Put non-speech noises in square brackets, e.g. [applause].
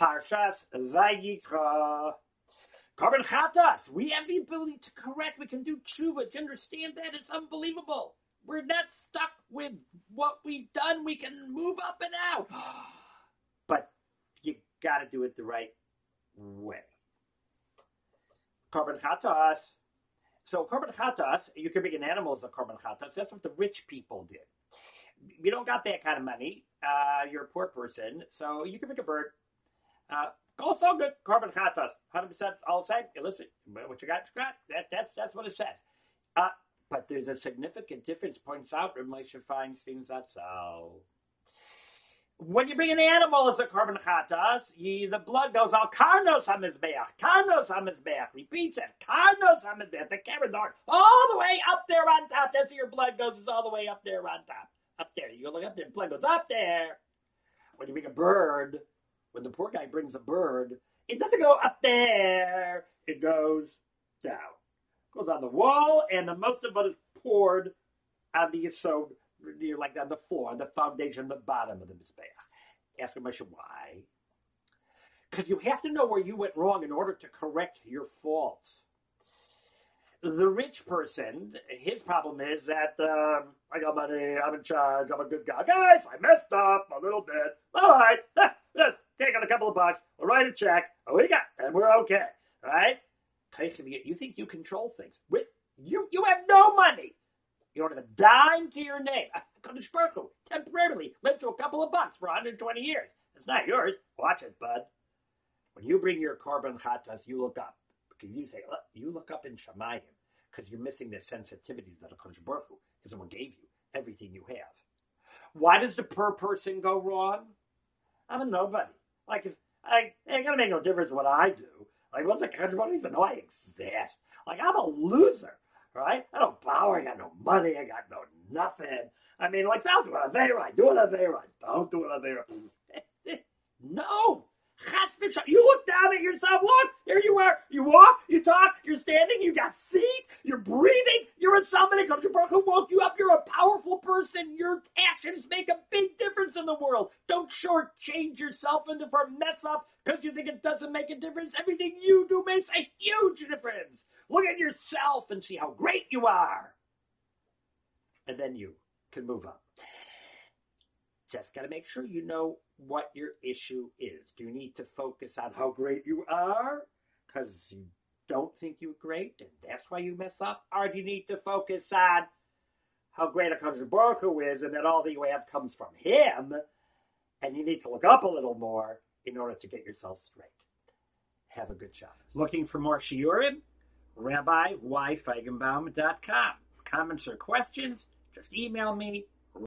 Parshas Vayikra. Korban Chatas. We have the ability to correct. We can do tshuva. Do you understand that? It's unbelievable. We're not stuck with what we've done. We can move up and out. [gasps] But you got to do it the right way. Korban Chatas. So korban Chatas, you can bring an animal as a Korban Chatas. That's what the rich people did. You don't got that kind of money. Uh, you're a poor person, so you can bring a bird. Uh, good Korban Chatas, hundred percent all the same. Listen, what you got, you got. That, that's that's what it says. Uh, but there's a significant difference. Points out Moshe Feinstein Zatzal. When you bring an animal as a korban Chatas, the blood goes out. Karnos hamizbeach, karnos hamizbeach. Repeats it. Karnos hamizbeach. The camera dark all the way up there on top. That's where your blood goes. Is all the way up there on top. Up there. You look up there. Blood goes up there. When you bring a bird, when the poor guy brings a bird, it doesn't go up there. It goes down. It goes on the wall, and the most of it is poured on the so near like on the floor, on the foundation, the bottom of the mizbeach. Ask Moshe why. Because you have to know where you went wrong in order to correct your faults. The rich person, his problem is that um, I got money, I'm in charge, I'm a good guy. Guys, I messed up a little bit. All right, [laughs] let's take out a couple of bucks, we'll write a check, we got, and we're okay. right? You think you control things. You, you have no money. You don't have a dime to your name. [laughs] Kodesh Baruch temporarily lent you a couple of bucks for 120 years. It's not yours. Watch it, bud. When you bring your korban chatas, you look up. Because you say, look, you look up in Shemayim, because you're missing the sensitivity that a Kodesh Baruch Hu is the gave you everything you have. Why does the per person go wrong? I'm a nobody. Like, if I ain't gonna make no difference what I do. Like, what's the Kodesh Baruch Hu even know I exist? Like, I'm a loser right? I don't power, I got no money, I got no nothing. I mean, like, I'll do an Avera, do an Avera, don't do an Avera. [laughs] no! You look down at yourself, look, here you are. You walk, you talk, you're standing, you got feet, you're breathing, you're a somebody, Kodesh Baruch woke you up, you're a powerful person, your actions make a big difference in the world. Don't shortchange yourself into for mess up because you think it doesn't make a difference. Everything you do makes a huge difference. Look at yourself and see how great you are. And then you can move on. Just got to make sure you know what your issue is. Do you need to focus on how great you are? Because don't think you're great and that's why you mess up? Or do you need to focus on how great a Kodesh Baruch is and that all that you have comes from him and you need to look up a little more in order to get yourself straight. Have a good job. Looking for more shiurim? rabbi RabbiYFeigenbaum.com. Comments or questions? Just email me